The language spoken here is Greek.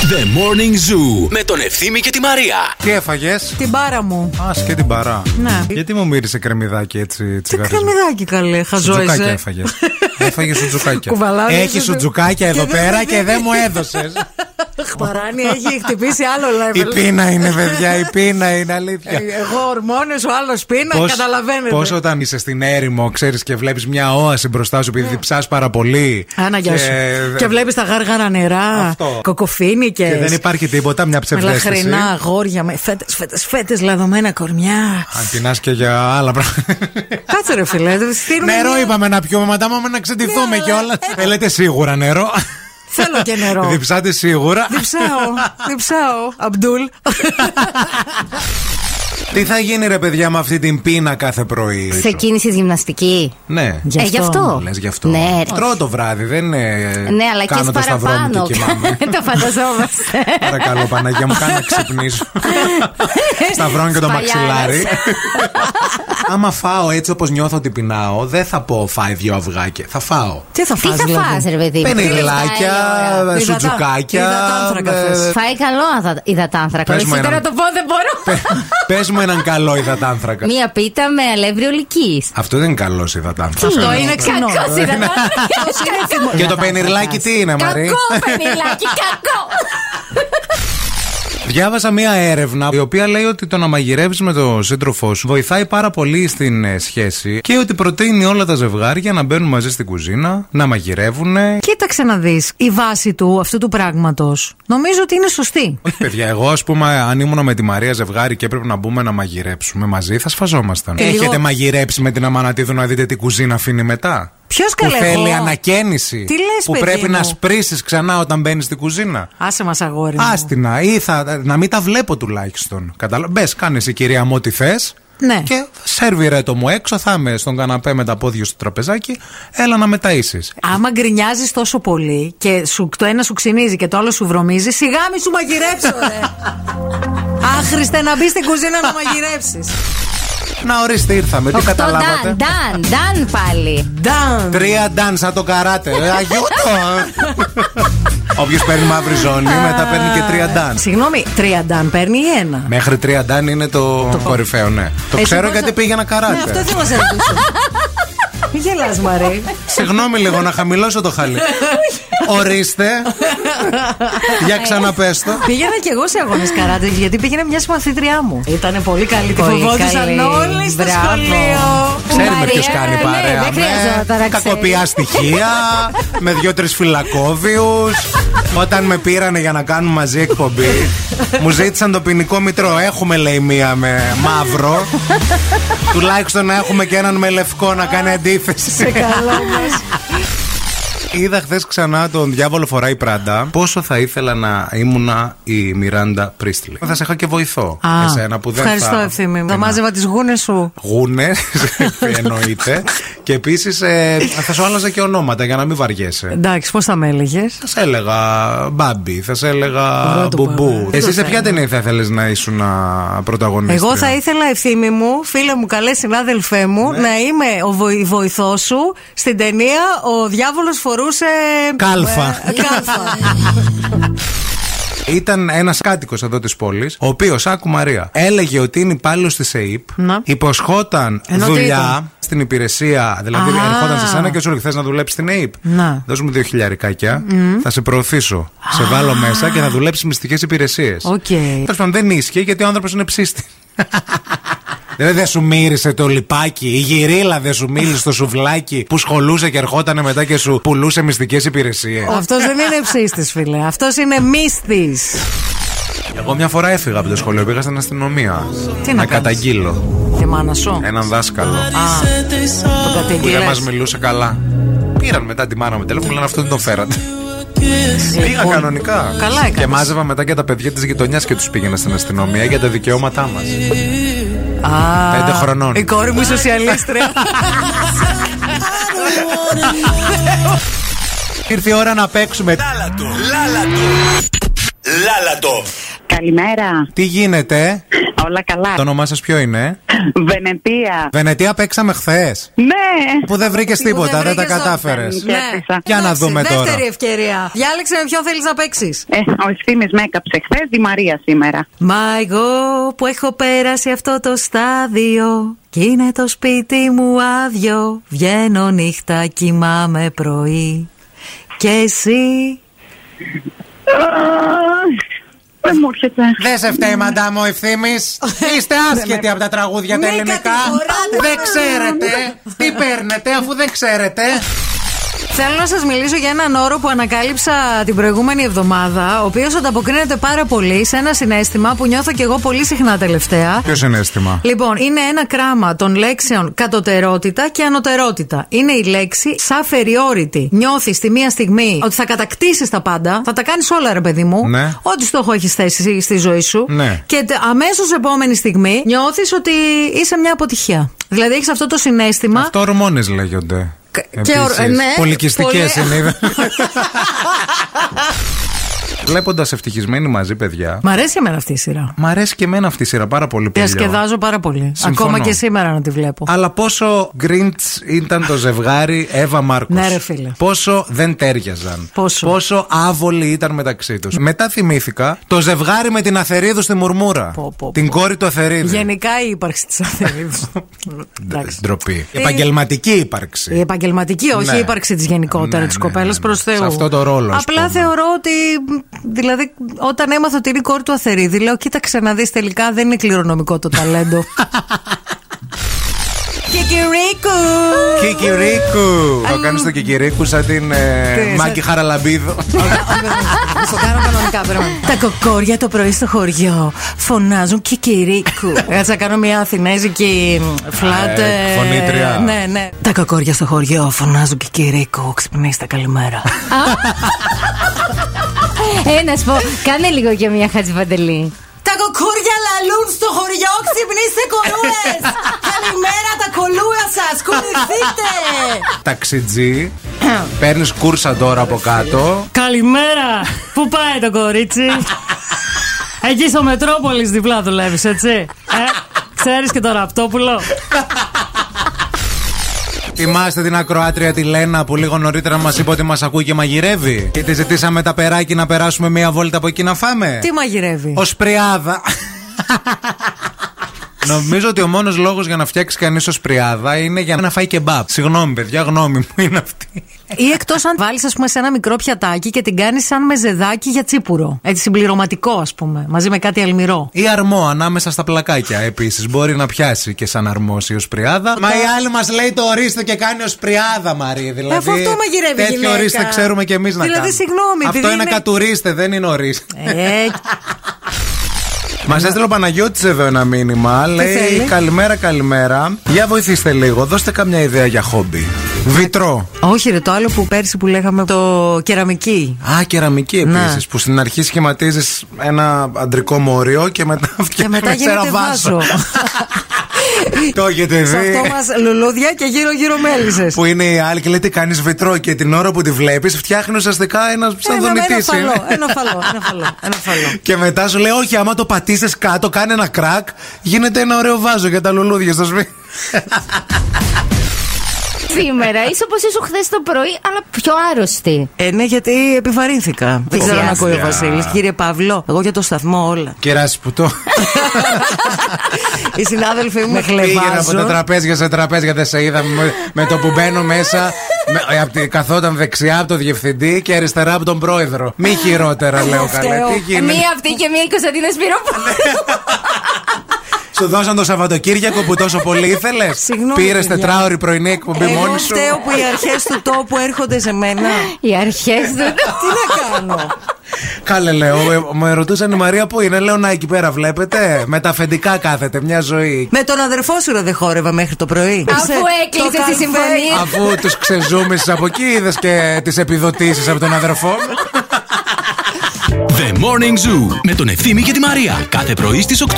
The Morning Zoo με τον Ευθύμη και τη Μαρία. Τι έφαγες; Την μπάρα μου. Α, και την παρά. Ναι. Γιατί μου μύρισε κρεμμυδάκι έτσι Τι τσιγάρισμα. κρεμμυδάκι καλέ, χαζό Σουτζουκάκια είσαι. έφαγες. Έφαγες σουτζουκάκια. Κουβαλάω Έχεις σουτζου- σουτζουκάκια εδώ Και δεν- πέρα και δεν μου έδωσες. Παράνι έχει χτυπήσει άλλο Η level. πείνα είναι, παιδιά, η πείνα είναι αλήθεια. Ε, Εγώ ορμόνες, ο άλλος πείνα, Πώς- καταλαβαίνετε. Πώς όταν είσαι στην έρημο, ξέρεις και βλέπεις μια όαση μπροστά σου επειδή διψάς πάρα πολύ. Άνα, γεια σου. Και βλέπεις τα γάργαρα νερά, Αυτό. κοκοφίνικε. Και δεν υπάρχει τίποτα, μια Με ψευδέστηση. λαχρινά αγόρια, με φέτες, φέτες, φέτες, λαδωμένα κορμιά. Αν πεινάς και για άλλα πράγματα. Κάτσε ρε φιλέ, δεν στείλουμε Νερό μια- είπαμε να πιούμε, μετά πάμε να ξεντηθούμε Ναι, αλλά- κιόλα. Θέλετε σίγουρα νερό. Θέλω και νερό. Διψάτε σίγουρα. Διψάω, διψάω. Αμπτούλ. Τι θα γίνει ρε παιδιά με αυτή την πείνα κάθε πρωί; Ξεκίνησε γυμναστική. Ναι. Γι' Ε, γι' αυτό. Λες γι' αυτό. Ναι, ρε. Τρώω το βράδυ, δεν είναι. Ναι, αλλά και κάνω το σταυρό μου παραπάνω. και κοιμάμαι. το φανταζόμαστε. Παρακαλώ, Παναγία μου, κάνω να ξυπνήσω. Σταυρώνω και το Σπαλιάρας. μαξιλάρι. Άμα φάω έτσι όπως νιώθω ότι πεινάω, δεν θα πω φάει δύο αυγάκια. Θα φάω. Τι θα Τι φας θα δηλαδή; φας ρε παιδί μου; Πενιγλάκια, Τι λες, Υδατά- σουτζουκάκια. υδατάνθρακα ε, θες. Φάει καλό αδα- υδατάνθρακο. Πες Εσύ μου τώρα έναν- το πω δεν μπορώ. Πες μου έναν καλό υδατάνθρακα. Μία πίτα με αλεύρι ολικής. Αυτό δεν είναι καλός υδατάνθρακας. Αυτό είναι ξινό. Κακό υδατάνθρακο. Και το πενιρλάκι τι είναι, Μαρή; Κακό πενιλάκι, κακό. Διάβασα μία έρευνα η οποία λέει ότι το να μαγειρεύεις με τον σύντροφό σου βοηθάει πάρα πολύ στην ε, σχέση και ότι προτείνει όλα τα ζευγάρια να μπαίνουν μαζί στην κουζίνα, να μαγειρεύουν. Κοίταξε να δεις η βάση του αυτού του πράγματος. Νομίζω ότι είναι σωστή. Όχι, παιδιά, εγώ ας πούμε, αν ήμουν με τη Μαρία ζευγάρι και έπρεπε να μπούμε να μαγειρέψουμε μαζί, θα σφαζόμασταν. Και Έχετε λίγο- μαγειρέψει με την Αμανατίδου να δείτε τι κουζίνα αφήνει μετά; Ποιος Που καλέ θέλει εγώ; ανακαίνιση. Τι λες, Που παιδί πρέπει μου; να σπρίσει ξανά όταν μπαίνεις στην κουζίνα. Άσε μας αγόρι. μου. Άστινα, ή θα, να μην τα βλέπω τουλάχιστον. Καταλα... Μπες, κάνει η κυρία μου ό,τι θες. Ναι. Και σερβιρέ το μου έξω, θα είμαι στον καναπέ με τα πόδια στο τραπεζάκι. Έλα να μεταΐσεις Άμα γκρινιάζεις τόσο πολύ και σου, το ένα σου ξυνίζει και το άλλο σου βρωμίζει, σιγά μη σου μαγειρέψω, ρε. Άχρηστε να μπεις στην κουζίνα να μαγειρέψεις. Να ορίστε, ήρθαμε. Τι Οχτώ καταλάβατε. νταν, νταν, νταν πάλι. Ντάν. Τρία ντάν σαν το καράτε. Ε, Αγιούτο! Όποιος παίρνει μαύρη ζώνη, μετά παίρνει και τρία ντάν. Συγγνώμη, τρία ντάν παίρνει ή ένα. Μέχρι τρία ντάν είναι το, κορυφαίο, ναι. Το Εσύ ξέρω πόσα- γιατί πήγαινα Ναι, αυτό καράτε. θέλω να σε ρωτήσω. Μη γελάς Μαρή. Συγγνώμη λίγο να χαμηλώσω το χαλί. Ορίστε. Για ξαναπέστο. Πήγαινα κι εγώ σε αγώνες καράτε γιατί πήγαινε μια συμμαθήτριά μου. Ήταν πολύ καλή. Τη Πολύ φοβόντουσαν καλή. όλοι στο Μπράβο. σχολείο. Ξέρουμε Μαρία, ποιος κάνει ναι, παρέα. δεν χρειαζόταν να με ξέρεις. κακοποιά στοιχεία, με δύο-τρει φυλακόβιους. Όταν με πήρανε για να κάνουμε μαζί εκπομπή, μου ζήτησαν το ποινικό μητρό. Έχουμε λέει μία με μαύρο. Τουλάχιστον να έχουμε και έναν με λευκό να κάνει αντίθεση. Σε καλά μας. Είδα χθες ξανά τον διάβολο φοράει πράντα. Πόσο θα ήθελα να ήμουνα η Μιράντα Πρίστλι. Θα σε είχα και βοηθό. Α, Εσένα που δεν Ευχαριστώ, θα. ευθύμη μου. Θα Ένα. μάζευα τις γούνες σου. Γούνες, εννοείται. και επίσης θα σου άλλαζα και ονόματα για να μην βαριέσαι. Εντάξει, πώς θα με έλεγες; Θα σε έλεγα Μπάμπι, θα σε έλεγα Ωραίο το Μπουμπού. πάμε. Εσύ Το σε ποια θέμα. ταινία θα ήθελες να ήσουν πρωταγωνίστρια; Εγώ θα ήθελα ευθύμη μου, φίλε μου, καλέ συνάδελφέ μου, Ναι. να είμαι ο βοη- βοηθός σου στην ταινία Ο διάβολος φορούσε. Κάλφα. Ε, κάλφα. Ήταν ένας κάτοικος εδώ της πόλης, ο οποίος, άκου Μαρία, έλεγε ότι είναι υπάλληλος της ΕΥΠ, Να. υποσχόταν Ενώ τι δουλειά ήταν; στην υπηρεσία. Δηλαδή, Α. ερχόταν σε σένα και σου έλεγε: Θες να δουλέψεις στην ΕΥΠ. Να. Δώσ' μου δύο χιλιαρικάκια, θα σε προωθήσω. Σε βάλω μέσα και θα δουλέψεις μυστικές υπηρεσίες. Οκ. Τέλος πάντων, δεν ίσχυε γιατί ο άνθρωπος είναι ψήστης. Δηλαδή δεν σου μύρισε το λιπάκι, η γυρίλα δεν σου μύρισε το σουβλάκι που σχολούσε και ερχόταν μετά και σου πουλούσε μυστικές υπηρεσίες. Αυτός δεν είναι ψήστη, φίλε. Αυτός είναι μύστης. Εγώ μια φορά έφυγα από το σχολείο, πήγα στην αστυνομία. Τι να κάνεις; καταγγείλω Και μάνα σου; έναν δάσκαλο Α, το που δεν κατεγγείλες. μας μιλούσε καλά. Πήραν μετά τη μάνα μου τηλέφωνο, λένε αυτό δεν το φέρατε. Πήγα Λοιπόν, κανονικά. Καλά έκανες. Και μάζευα μετά και τα παιδιά της γειτονιάς και τους πήγαινα στην αστυνομία για τα δικαιώματά μας. Α, Πέντε χρονών. Η κόρη μου σοσιαλίστρια. Ήρθε η ώρα να παίξουμε. Λάλατο. Λάλατο. Λάλατο. Καλημέρα. Τι γίνεται, Όλα καλά. Το όνομά σας ποιο είναι, Βενετία. Βενετία παίξαμε χθες. Ναι. Που δεν βρήκες Που τίποτα, δεν τα βρήκες κατάφερες. όπεν. Κέρδισα. Για να Εντάξει, δούμε τώρα. Δεύτερη ευκαιρία. Διάλεξε με ποιον θέλεις να παίξεις. Ε, ο ευθύνη με έκαψε χθες, η Μαρία σήμερα. Μα εγώ που έχω πέρασει αυτό το στάδιο Κι είναι το σπίτι μου άδειο Βγαίνω νύχτα, κοιμάμαι πρωί Και εσύ; Δεν μου έρχεται. Δεν σε φταίει, μαντά μου, ευθύνη. Είστε άσχετοι από τα τραγούδια τα Μη ελληνικά. κατηγοράτε. Δεν ξέρετε. Τι παίρνετε, αφού δεν ξέρετε. Θέλω να σας μιλήσω για έναν όρο που ανακάλυψα την προηγούμενη εβδομάδα, ο οποίος ανταποκρίνεται πάρα πολύ σε ένα συνέστημα που νιώθω κι εγώ πολύ συχνά τελευταία. Ποιο συνέστημα; Λοιπόν, είναι ένα κράμα των λέξεων κατωτερότητα και ανωτερότητα. Είναι η λέξη superiority. Νιώθεις τη μία στιγμή ότι θα κατακτήσεις τα πάντα, θα τα κάνεις όλα, ρε παιδί μου. Ναι. Ό,τι στόχο έχεις θέσει στη ζωή σου. Ναι. Και αμέσως επόμενη στιγμή νιώθεις ότι είσαι μια αποτυχία. Δηλαδή έχεις αυτό το συνέστημα. Αυτό ορμόνες λέγονται. Και Επίσης. ορ- ναι, Πολυκυστικές πολύ- είναι. είδα. Βλέποντας ευτυχισμένοι μαζί, παιδιά. Μ' αρέσει εμένα αυτή η σειρά. Μ' αρέσει και εμένα αυτή η σειρά πάρα πολύ. Πελιό. Διασκεδάζω πάρα πολύ. Συμφωνώ. Ακόμα και σήμερα να τη βλέπω. Αλλά πόσο γκριντ ήταν το ζευγάρι Εύα Μάρκο. Ναι, ρε φίλε. Πόσο δεν τέριαζαν. Πόσο. άβολοι ήταν μεταξύ τους. Μετά θυμήθηκα το ζευγάρι με την Αθερίδου στη Μουρμούρα. Πω, πω, Την πω. κόρη του Αθερίδου. Γενικά η ύπαρξη της Αθερίδου. Εντάξει. Ντροπή. Επαγγελματική ύπαρξη. Η επαγγελματική, όχι Ναι. η ύπαρξη της γενικότερα Ναι, της ναι, κοπέλας ναι, ναι. προ Θεού. Σε αυτό το ρόλο, ας Απλά πούμε. θεωρώ ότι. Δηλαδή, όταν έμαθα ότι είναι η κόρη του Αθερίδη, λέω: Κοίταξε να δεις τελικά δεν είναι κληρονομικό το ταλέντο. Κικυρίκου! Κικυρίκου! Το κάνεις το κικυρίκου σαν την ε, Τι, σαν- Μάκη Χαραλαμπίδο. Θα στο κάνω κανονικά, περίμενε. Τα κοκόρια το πρωί στο χωριό φωνάζουν κικυρίκου. Έτσι να κάνω μια αθηνέζικη φλατ. Ε, φωνήτρια. Ναι, ναι. Τα κοκόρια στο χωριό φωνάζουν κικυρίκου. Ξυπνήστε, καλημέρα. Ε, να σου πω, κάνε λίγο και μια χατζιπαντελή. Τα κοκούρια λαλούν στο χωριό, ξυπνήστε κορούες! Καλημέρα τα κολούα σας, κουνηθείτε! Ταξιτζή. Παίρνεις κούρσα τώρα από κάτω. Καλημέρα! Πού πάει το κορίτσι; Εκεί στο Μετρόπολης διπλά δουλεύεις, έτσι; Ε, ξέρεις και το ραπτόπουλο; Θυμάστε την ακροάτρια τη Λένα που λίγο νωρίτερα μας είπε ότι μας ακούει και μαγειρεύει. Και τη ζητήσαμε τα περάκι να περάσουμε μία βόλτα από εκεί να φάμε. Τι μαγειρεύει; Ω πριάδα. Νομίζω ότι ο μόνος λόγος για να φτιάξει κανείς ως πριάδα είναι για να φάει κεμπάπ. Συγγνώμη, παιδιά, γνώμη μου είναι αυτή. Ή εκτός αν βάλεις, ας πούμε, σε ένα μικρό πιατάκι και την κάνεις σαν μεζεδάκι για τσίπουρο. Έτσι συμπληρωματικό, ας πούμε, μαζί με κάτι αλμυρό. Ή αρμό ανάμεσα στα πλακάκια επίσης. Μπορεί να πιάσει και σαν αρμόση ως πριάδα. Μα η άλλη μας λέει το ορίστε και κάνει ως πριάδα, Μαρή. Δηλαδή, Αφού αυτό μαγειρεύει η Τέτοιο γυναίκα. ορίστε ξέρουμε και εμείς να Δηλαδή, κάνουμε. συγγνώμη, Αυτό επειδή είναι είναι- κατουρίστε, δεν είναι ορίστε. Ε, Μας έστειλε ο Παναγιώτης εδώ ένα μήνυμα. Λέει θέλει; καλημέρα, καλημέρα. Για βοηθήστε λίγο, δώστε καμιά ιδέα για χόμπι. Βιτρό. όχι, ρε, το άλλο που πέρσι που λέγαμε το κεραμική. Α, κεραμική Ναι. επίσης. Που στην αρχή σχηματίζεις ένα αντρικό μόριο και μετά Και φτιάχνεις μετά γίνεται ένα βάσο. βάζο. Το έχετε Σε δει. αυτό μας λουλούδια και γύρω-γύρω μέλισσες. Που είναι η άλλη και λέει τι κάνεις βιτρό και την ώρα που τη βλέπεις φτιάχνει ουσιαστικά ένα σαν Ένα, δονητή. ένα φαλό, ένα φαλό, ένα φαλό, ένα φαλό. Και μετά σου λέει, Όχι, άμα το πατήσεις κάτω, κάνει ένα κρακ, γίνεται ένα ωραίο βάζο για τα λουλούδια στο σπίτι. Σήμερα είσαι όπως ήσουν χθες το πρωί, αλλά πιο άρρωστη. Ε, ναι, γιατί επιβαρύνθηκα. Δεν ξέρω αν Δεξιά. ακούει ο Βασίλης. Κύριε Παύλο, εγώ για το σταθμό όλα. Κεράσει που το. Οι συνάδελφοί μου με Πήγαινα από τα χλεβάζουν. τραπέζια σε τραπέζια, δεν σε είδα. Με, με το που μπαίνω μέσα, με, απ' τη- καθόταν δεξιά από τον διευθυντή και αριστερά από τον πρόεδρο. Μη χειρότερα, λέω φταίω. καλά. Τι Ε, γίνεται; Μία αυτή και μία η Κωνσταντίνα Σπυρόπουλου. Σου δώσαν το Σαββατοκύριακο που τόσο πολύ ήθελες; Συγγνώμη, Πήρες παιδιά. τετράωρη πρωινή εκπομπή Εγώ μόνη σου; φταίω που οι αρχές του τόπου έρχονται σε μένα. Οι αρχές του. Τι να κάνω; Κάλε, λέω. ε, Μου ρωτούσαν η Μαρία που είναι. Λέω να εκεί πέρα βλέπετε; Με τα αφεντικά κάθεται μια ζωή. Με τον αδερφό σου ρε δεν χόρευα μέχρι το πρωί. Αφού Σε- έκλεισες το τη καλφέ- συμφωνία. Αφού τους ξεζούμισες από εκεί, είδες και τις επιδοτήσεις από τον αδερφό. The Morning Zoo με τον Ευθύμη και τη Μαρία. Κάθε πρωί στις 8.